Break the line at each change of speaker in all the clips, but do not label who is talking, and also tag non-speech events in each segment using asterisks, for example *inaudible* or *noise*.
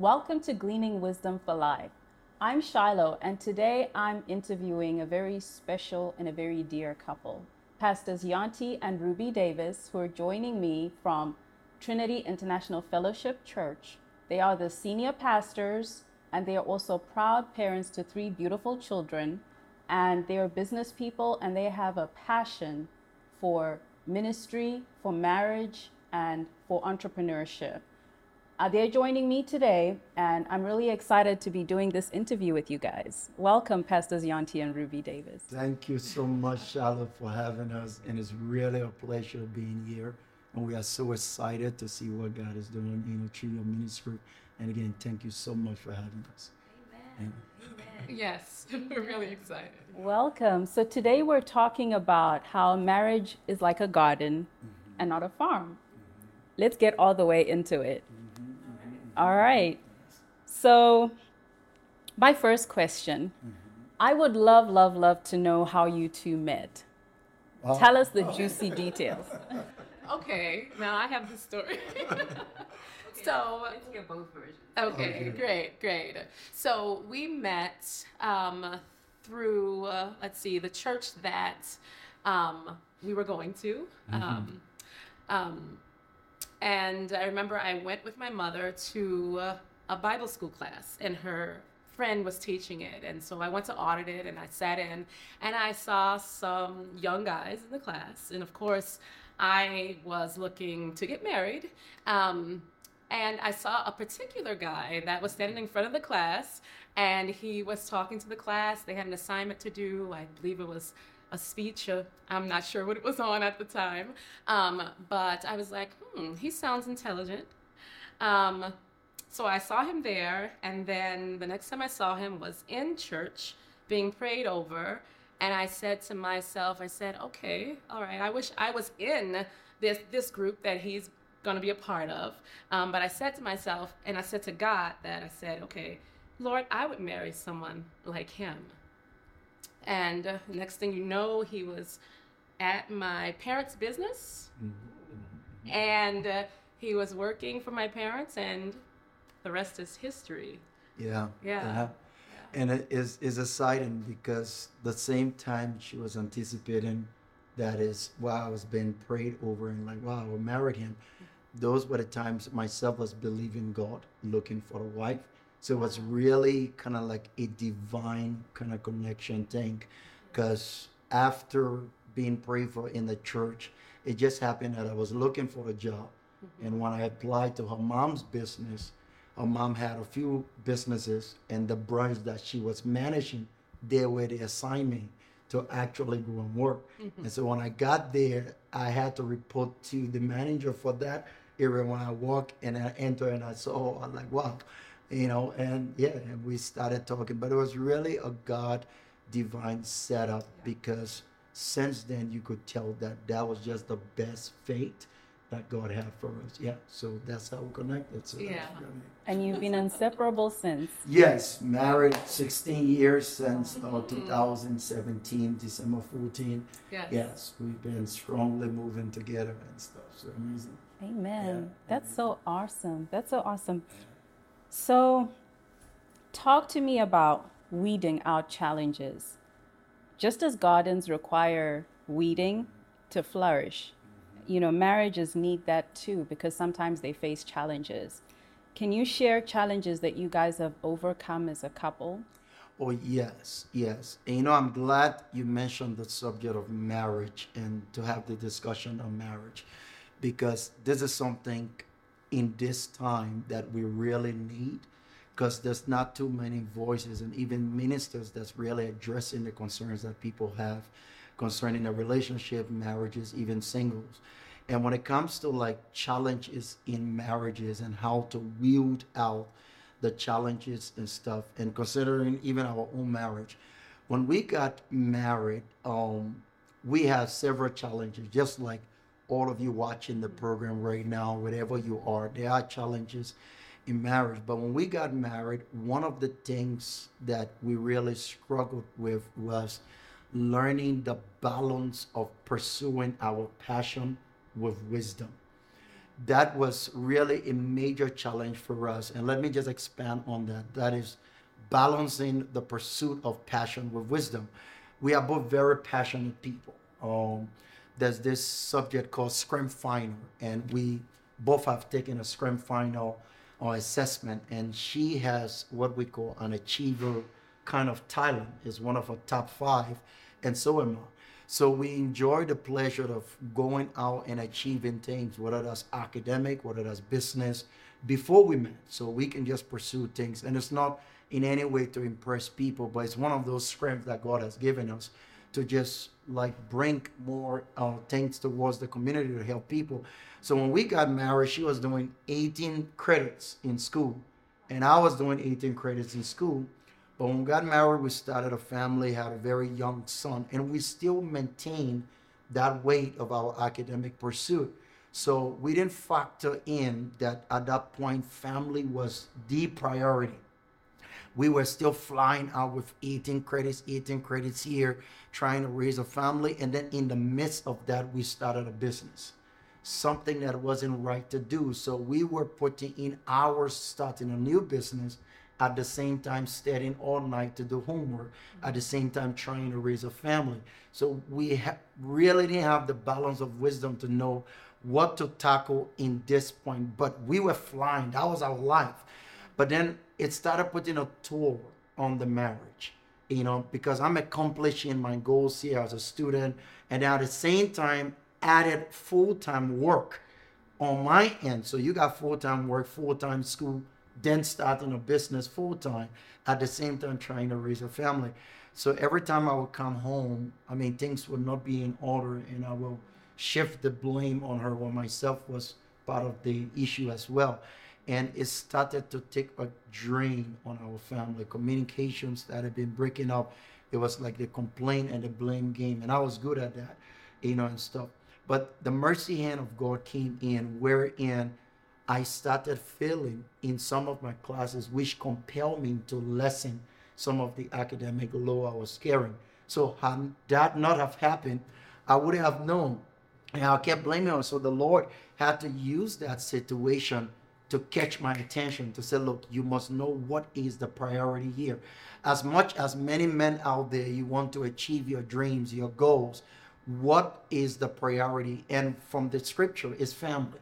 Welcome to Gleaning Wisdom for Life. I'm Shiloh, and today I'm interviewing a very special and a very dear couple, Pastors Yanti and Ruby Davis, who are joining me from Trinity International Fellowship Church. They are the senior pastors, and they are also proud parents to three beautiful children. And they are business people, and they have a passion for ministry, for marriage, and for entrepreneurship. Uh, they're joining me today, and I'm really excited to be doing this interview with you guys. Welcome, Pastors Yanti and Ruby Davis.
Thank you so much, Charlotte, for having us. And it's really a pleasure being here. And we are so excited to see what God is doing, you know, through your ministry. And again, thank you so much for having us.
Amen. Amen. *laughs* Yes, *laughs* we're really excited.
Welcome. So today we're talking about how marriage is like a garden mm-hmm. and not a farm. Mm-hmm. Let's get all the way into it. All right. So, my first question mm-hmm. I would love, love, love to know how you two met. Oh. Tell us the juicy details. *laughs*
Okay, now I have the story. *laughs* so
let's get both versions.
Okay, great, great. So we met um, through, uh, let's see, the church that um, we were going to. Mm-hmm. Um, um and I remember I went with my mother to a Bible school class, and her friend was teaching it. And so I went to audit it, and I sat in, and I saw some young guys in the class. And of course, I was looking to get married. Um, and I saw a particular guy that was standing in front of the class, and he was talking to the class. They had an assignment to do. I believe it was a speech. Uh, I'm not sure what it was on at the time. Um, but I was like, hmm, he sounds intelligent. Um, so I saw him there, and then the next time I saw him was in church being prayed over. And I said to myself, I said, okay, all right, I wish I was in this, this group that he's to be a part of. Um, but I said to myself, and I said to God that I said, okay, Lord, I would marry someone like him. And uh, next thing you know, he was at my parents' business, mm-hmm. and uh, he was working for my parents, and the rest is history.
Yeah.
Yeah. yeah.
And it is is exciting because the same time she was anticipating that is while I was being prayed over and like, wow, I married him. Those were the times myself was believing God, looking for a wife so it was really kind of like a divine kind of connection thing. Because after being prayed for in the church, it just happened that I was looking for a job. Mm-hmm. And when I applied to her mom's business, her mom had a few businesses, and the branch that she was managing, they were the assignment to actually go and work. Mm-hmm. And so when I got there, I had to report to the manager for that area. When I walked and I entered and I saw, I'm like, wow, you know, and yeah, and we started talking, but it was really a God divine setup because since then you could tell that that was just the best fate that God had for us. Yeah, so that's how we connected. So
yeah,
and you've been inseparable since.
Yes, married 16 years since uh, 2017, December 14.
Yes.
yes, we've been strongly moving together and stuff. So amazing.
Amen. Yeah. That's so awesome. That's so awesome. So, talk to me about weeding out challenges. Just as gardens require weeding to flourish, you know, marriages need that too because sometimes they face challenges. Can you share challenges that you guys have overcome as a couple?
Oh, yes, yes. And you know, I'm glad you mentioned the subject of marriage and to have the discussion on marriage because this is something in this time that we really need because there's not too many voices and even ministers that's really addressing the concerns that people have concerning the relationship, marriages, even singles. And when it comes to like challenges in marriages and how to wield out the challenges and stuff, and considering even our own marriage, when we got married, um, we had several challenges, just like all of you watching the program right now, wherever you are, there are challenges in marriage. But when we got married, one of the things that we really struggled with was learning the balance of pursuing our passion with wisdom. that was really a major challenge for us. And let me just expand on that. That is balancing the pursuit of passion with wisdom. We are both very passionate people. Um, there's this subject called StrengthsFinder, and we both have taken a StrengthsFinder uh, assessment, and she has what we call an achiever kind of talent, is one of her top five, and so am I. So we enjoy the pleasure of going out and achieving things, whether that's academic, whether that's business, before we met. So we can just pursue things. And it's not in any way to impress people, but it's one of those strengths that God has given us to just like bring more uh, things towards the community to help people. So when we got married, she was doing 18 credits in school, and I was doing 18 credits in school. But when we got married, we started a family, had a very young son, and we still maintained that weight of our academic pursuit. So we didn't factor in that at that point, family was the priority. We were still flying out with 18 credits, 18 credits here, trying to raise a family. And then in the midst of that, we started a business, something that wasn't right to do. So we were putting in hours starting a new business at the same time studying all night to do homework, at the same time trying to raise a family. So we ha- really didn't have the balance of wisdom to know what to tackle in this point. But we were flying, that was our life. But then it started putting a toll on the marriage, you know, because I'm accomplishing my goals here as a student, and at the same time, added full time work on my end. So you got full time work, full time school then starting a business full time at the same time trying to raise a family. So every time I would come home, I mean, things would not be in order, and I will shift the blame on her when myself was part of the issue as well. And it started to take a drain on our family. Communications that had been breaking up, it was like the complaint and the blame game. And I was good at that, you know, and stuff. But the mercy hand of God came in, wherein I started failing in some of my classes, which compelled me to lessen some of the academic load I was carrying. So had that not have happened, I would have known. And I kept blaming her. So the Lord had to use that situation to catch my attention to say, look, you must know what is the priority here. As much as many men out there, you want to achieve your dreams, your goals, what is the priority? And from the scripture is family.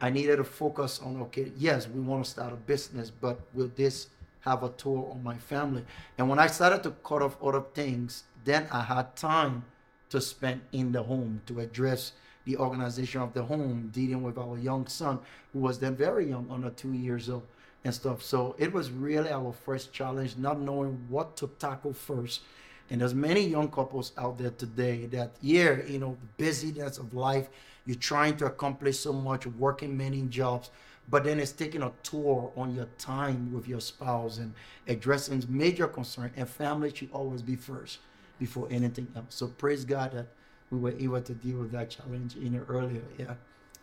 I needed to focus on okay, yes, we want to start a business, but will this have a toll on my family? And when I started to cut off other things, then I had time to spend in the home to address the organization of the home, dealing with our young son, who was then very young, under two years old, and stuff. So it was really our first challenge, not knowing what to tackle first. And there's many young couples out there today that, yeah, you know, the busyness of life you're trying to accomplish so much, working many jobs, but then it's taking a toll on your time with your spouse and addressing major concern. And family should always be first before anything else. So praise God that we were able to deal with that challenge in earlier, yeah,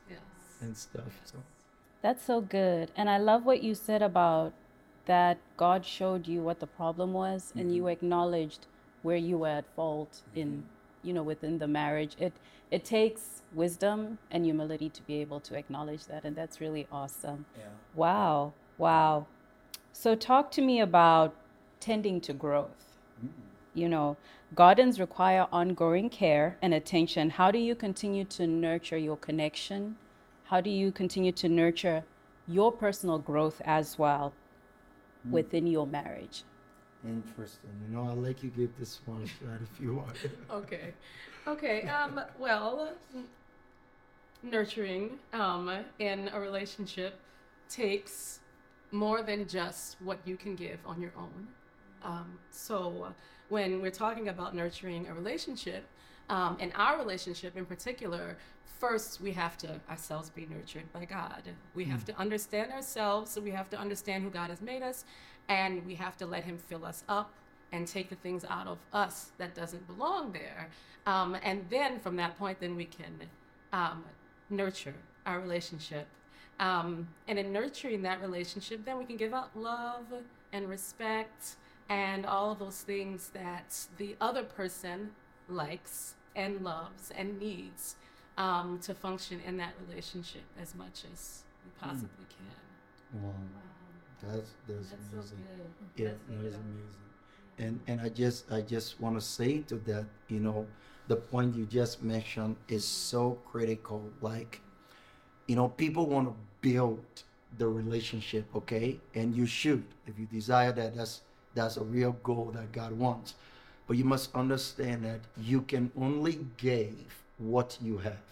Yes.
and stuff. So
That's so good. And I love what you said about that God showed you what the problem was and you mm-hmm. acknowledged where you were at fault in, mm-hmm. you know, within the marriage. It it takes wisdom and humility to be able to acknowledge that and that's really awesome.
yeah.
Wow. Wow. So talk to me about tending to growth. You know, gardens require ongoing care and attention. How do you continue to nurture your connection? How do you continue to nurture your personal growth as well within your marriage?
Interesting. You know, I'll let you give this one a *laughs* shot if you want. *laughs*
Okay. Okay. Um, well, n- nurturing um, in a relationship takes more than just what you can give on your own. Um, so, when we're talking about nurturing a relationship, um, in our relationship in particular, first we have to ourselves be nurtured by God. We have to understand ourselves, so we have to understand who God has made us, and we have to let Him fill us up and take the things out of us that doesn't belong there. Um, and then from that point, then we can um, nurture our relationship. Um, and in nurturing that relationship, then we can give out love and respect and all of those things that the other person likes and loves and needs. um, to function in that relationship as much as we
Hmm.
possibly can.
Wow. That's that's,
That's so
amazing.
good.
Yeah,
That's
that is amazing. And and I just I just want to say to that, you know, the point you just mentioned is so critical. Like, you know, people want to build the relationship, okay? And you should. If you desire that, that's that's a real goal that God wants. But you must understand that you can only give what you have.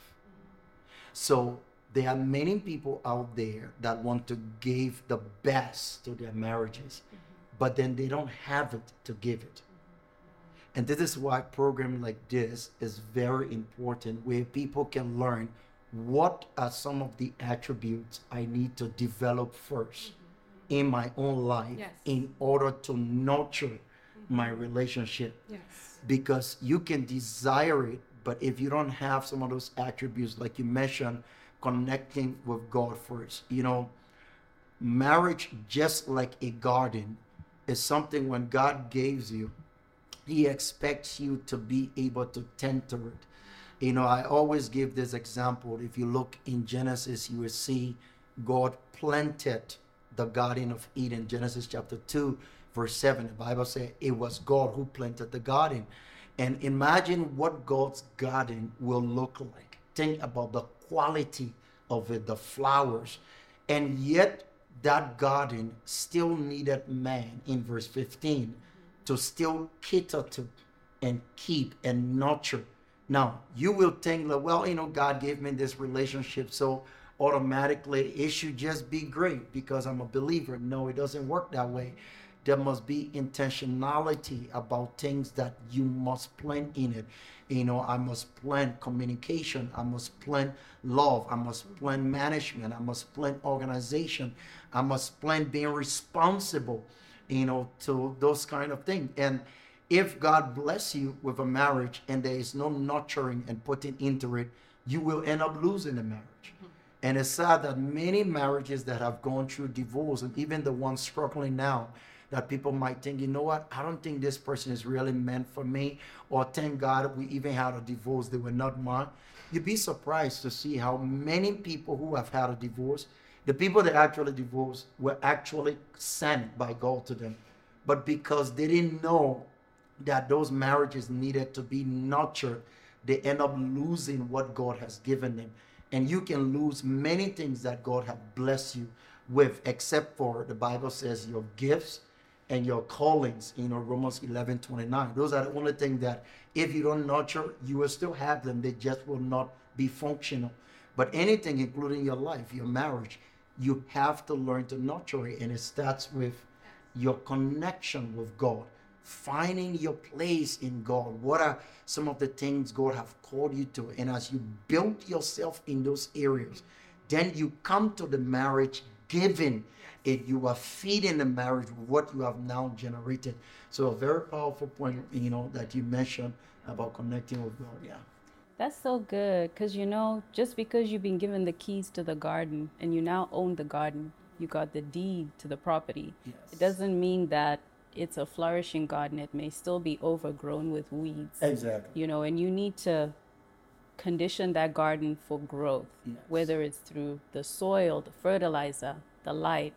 So there are many people out there that want to give the best to their marriages, mm-hmm. but then they don't have it to give it. Mm-hmm. And this is why program like this is very important, where people can learn what are some of the attributes I need to develop 1st in my own life
Yes.
in order to nurture mm-hmm. my relationship
Yes.
because you can desire it, but if you don't have some of those attributes, like you mentioned, connecting with God first, you know, marriage, just like a garden, is something when God gives you, He expects you to be able to tend to it. You know, I always give this example. If you look in Genesis, you will see God planted the Garden of Eden, Genesis chapter 2, verse 7. The Bible says it was God who planted the garden. And imagine what God's garden will look like. Think about the quality of it, the flowers. And yet, that garden still needed man in verse 15 to still cater to and keep and nurture. Now, you will think that, well, you know, God gave me this relationship, so automatically it should just be great because I'm a believer. No, it doesn't work that way. There must be intentionality about things that you must plan in it. You know, I must plan communication, I must plan love, I must plan management, I must plan organization, I must plan being responsible, you know, to those kind of things. And if God bless you with a marriage and there is no nurturing and putting into it, you will end up losing the marriage. And it's sad that many marriages that have gone through divorce, and even the ones struggling now, that people might think, you know what, I don't think this person is really meant for me, or thank God we even had a divorce, they were not mine. You'd be surprised to see how many people who have had a divorce, the people that actually divorced were actually sent by God to them. But because they didn't know that those marriages needed to be nurtured, they end up losing what God has given them. And you can lose many things that God has blessed you with, except for the Bible says your gifts and your callings, you uh, know, Romans 11 29. Those are the only things that if you don't nurture, you will still have them. They just will not be functional. But anything, including your life, your marriage, you have to learn to nurture it. And it starts with your connection with God, finding your place in God. What are some of the things God have called you to? And as you build yourself in those areas, then you come to the marriage giving it. You are feeding the marriage with what you have now generated. So a very powerful point, you know, that you mentioned about connecting with God. Yeah.
That's so good because you know, just because you've been given the keys to the garden and you now own the garden, you got the deed to the property.
Yes.
It doesn't mean that it's a flourishing garden. It may still be overgrown with weeds.
Exactly.
You know, and you need to condition that garden for growth,
Yes.
whether it's through the soil, the fertilizer, the light.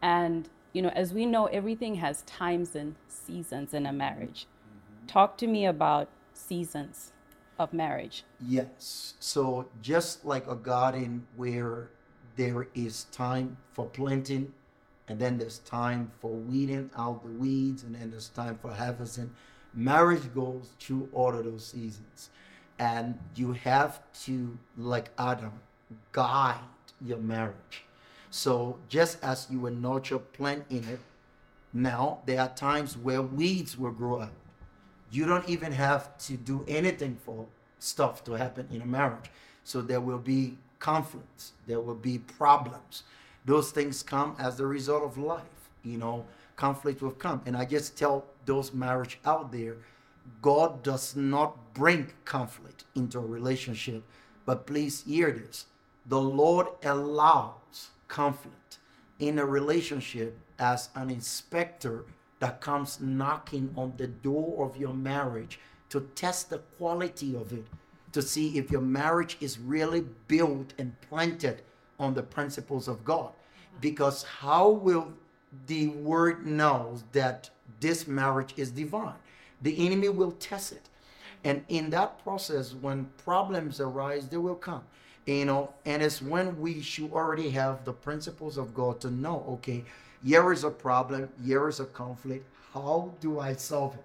And, you know, as we know, everything has times and seasons in a marriage. Mm-hmm. Talk to me about seasons of marriage.
Yes. So just like a garden where there is time for planting, and then there's time for weeding out the weeds, and then there's time for harvesting. Marriage goes through all of those seasons. And you have to, like Adam, guide your marriage. So just as you will nurture plant in it, now there are times where weeds will grow up you don't even have to do anything for stuff to happen in a marriage. So there will be conflicts, there will be problems. Those things come as the result of life. You know, conflict will come. And I just tell those marriage out there, God does not bring conflict into a relationship. But please hear this. The Lord allows conflict in a relationship as an inspector that comes knocking on the door of your marriage to test the quality of it. to see if your marriage is really built and planted on the principles of God. Because how will the word know that this marriage is divine? The enemy will test it. And in that process, when problems arise, they will come. You know, and it's when we should already have the principles of God to know, okay, here is a problem, here is a conflict. How do I solve it?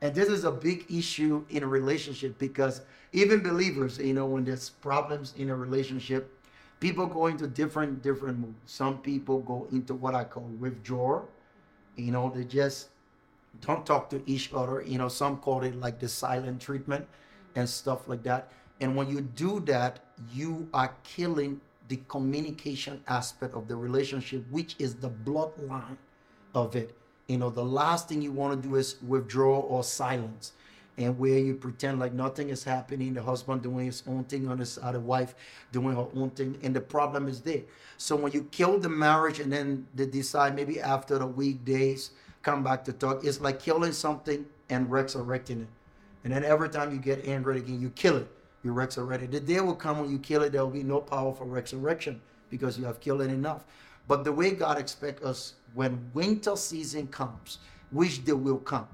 And this is a big issue in a relationship because even believers, you know, when there's problems in a relationship, people go into different different moods. Some people go into what I call withdrawal. You know, they just don't talk to each other. You know, some call it like the silent treatment and stuff like that. And when you do that, you are killing the communication aspect of the relationship, which is the bloodline of it. You know, the last thing you want to do is withdraw or silence and where you pretend like nothing is happening, the husband doing his own thing on his uh, other wife doing her own thing, and the problem is there. So when you kill the marriage and then they decide maybe after the weekdays come back to talk, it's like killing something and resurrecting it. And then every time you get angry again, you kill it. You resurrect it. The day will come when you kill it, there will be no power for resurrection because you have killed it enough. But the way God expects us when winter season comes, which there will come,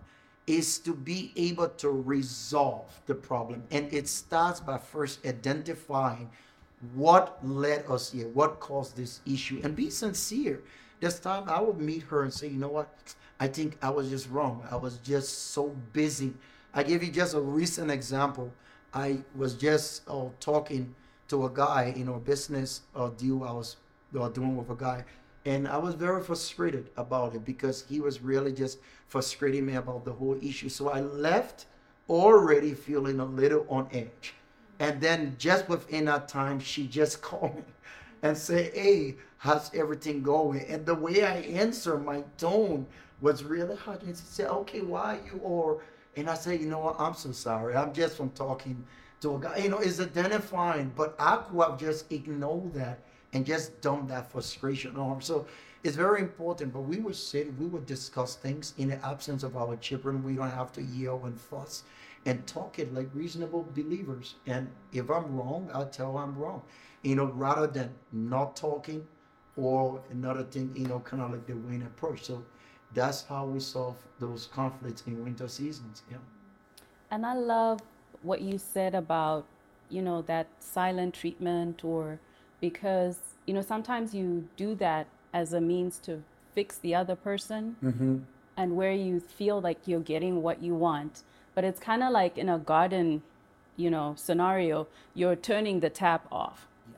is to be able to resolve the problem. And it starts by first identifying what led us here, what caused this issue, and be sincere. This time I would meet her and say, you know what? I think I was just wrong. I was just so busy. I give you just a recent example. I was just uh, talking to a guy, in know, business uh, deal I was uh, doing with a guy and I was very frustrated about it because he was really just frustrating me about the whole issue. So I left already feeling a little on edge. And then just within that time, she just *laughs* called me and said, Hey, how's everything going? And the way I answered, my tone was really hard. And she said, Okay, why are you or and I said, you know what, I'm so sorry. I'm just from talking to a guy. You know, it's identifying, but I could have just ignored that and just dump that frustration on. them. So it's very important. But we would sit, we would discuss things in the absence of our children. We don't have to yell and fuss and talk it like reasonable believers. And if I'm wrong, I'll tell I'm wrong. You know, rather than not talking or another thing, you know, kind of like the Wayne approach. So that's how we solve those conflicts in winter seasons. Yeah.
And I love what you said about, you know, that silent treatment or because you know sometimes you do that as a means to fix the other person mm-hmm. and where you feel like you're getting what you want but it's kind of like in a garden you know scenario you're turning the tap off yeah.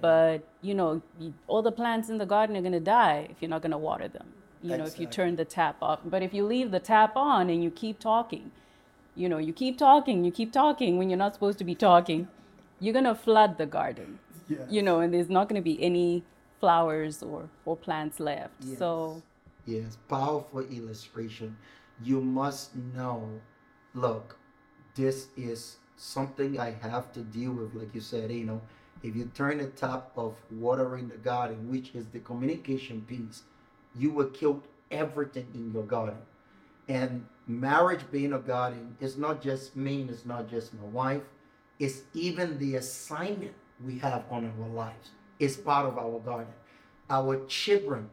But you know all the plants in the garden are going to die if you're not going to water them you exactly. know if you turn the tap off but if you leave the tap on and you keep talking you know you keep talking you keep talking when you're not supposed to be talking you're going to flood the garden yes. you know, and there's not going to be any flowers or, or plants left. Yes. So,
yes, powerful illustration. You must know, look, this is something I have to deal with. Like you said, you know, if you turn the tap of watering the garden, which is the communication piece, you will kill everything in your garden. And marriage being a garden is not just me, it's not just my wife, it's even the assignment we have on our lives. It's part of our garden. Our children,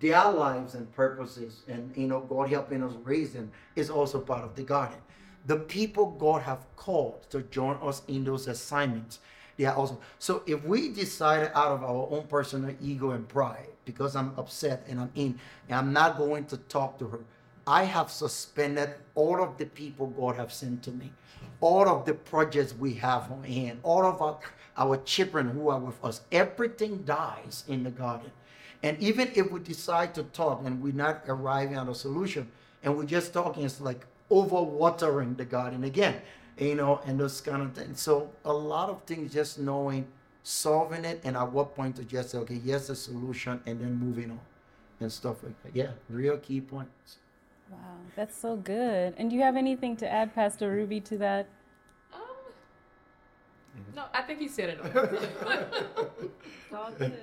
their lives and purposes, and you know, God helping us raise them is also part of the garden. The people God have called to join us in those assignments, they are also. So if we decide out of our own personal ego and pride, because I'm upset and I'm in, and I'm not going to talk to her, I have suspended all of the people God have sent to me, all of the projects we have on hand, all of our our children who are with us. Everything dies in the garden. And even if we decide to talk and we're not arriving at a solution and we're just talking, it's like overwatering the garden again, you know, and those kind of things. So a lot of things just knowing, solving it, and at what point to just say, okay, here's the solution, and then moving on and stuff like that. Yeah, real key points.
Wow, that's so good. And do you have anything to add, Pastor Ruby, to that? Um, mm-hmm.
No, I think he said it. all. *laughs* *laughs* good.